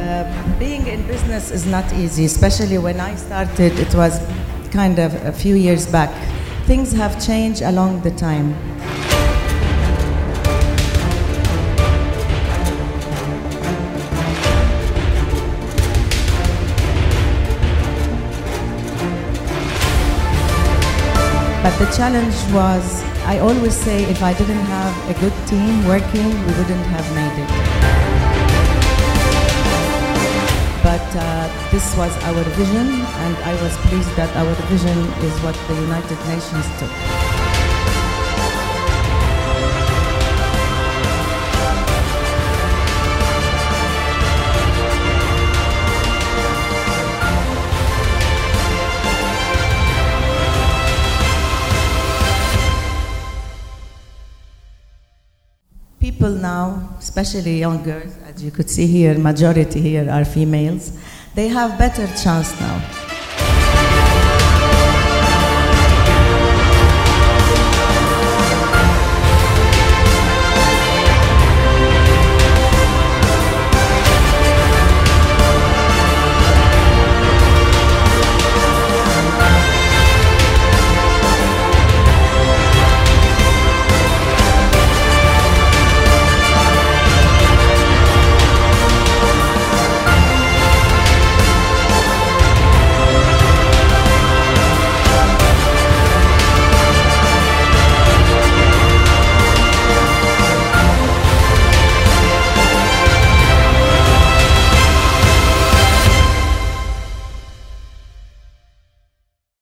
Uh, being in business is not easy, especially when I started, it was kind of a few years back. Things have changed along the time. But the challenge was, I always say, if I didn't have a good team working, we wouldn't have made it. But uh, this was our vision, and I was pleased that our vision is what the United Nations took. People now, especially young girls, as you could see here, majority here are females, they have better chance now.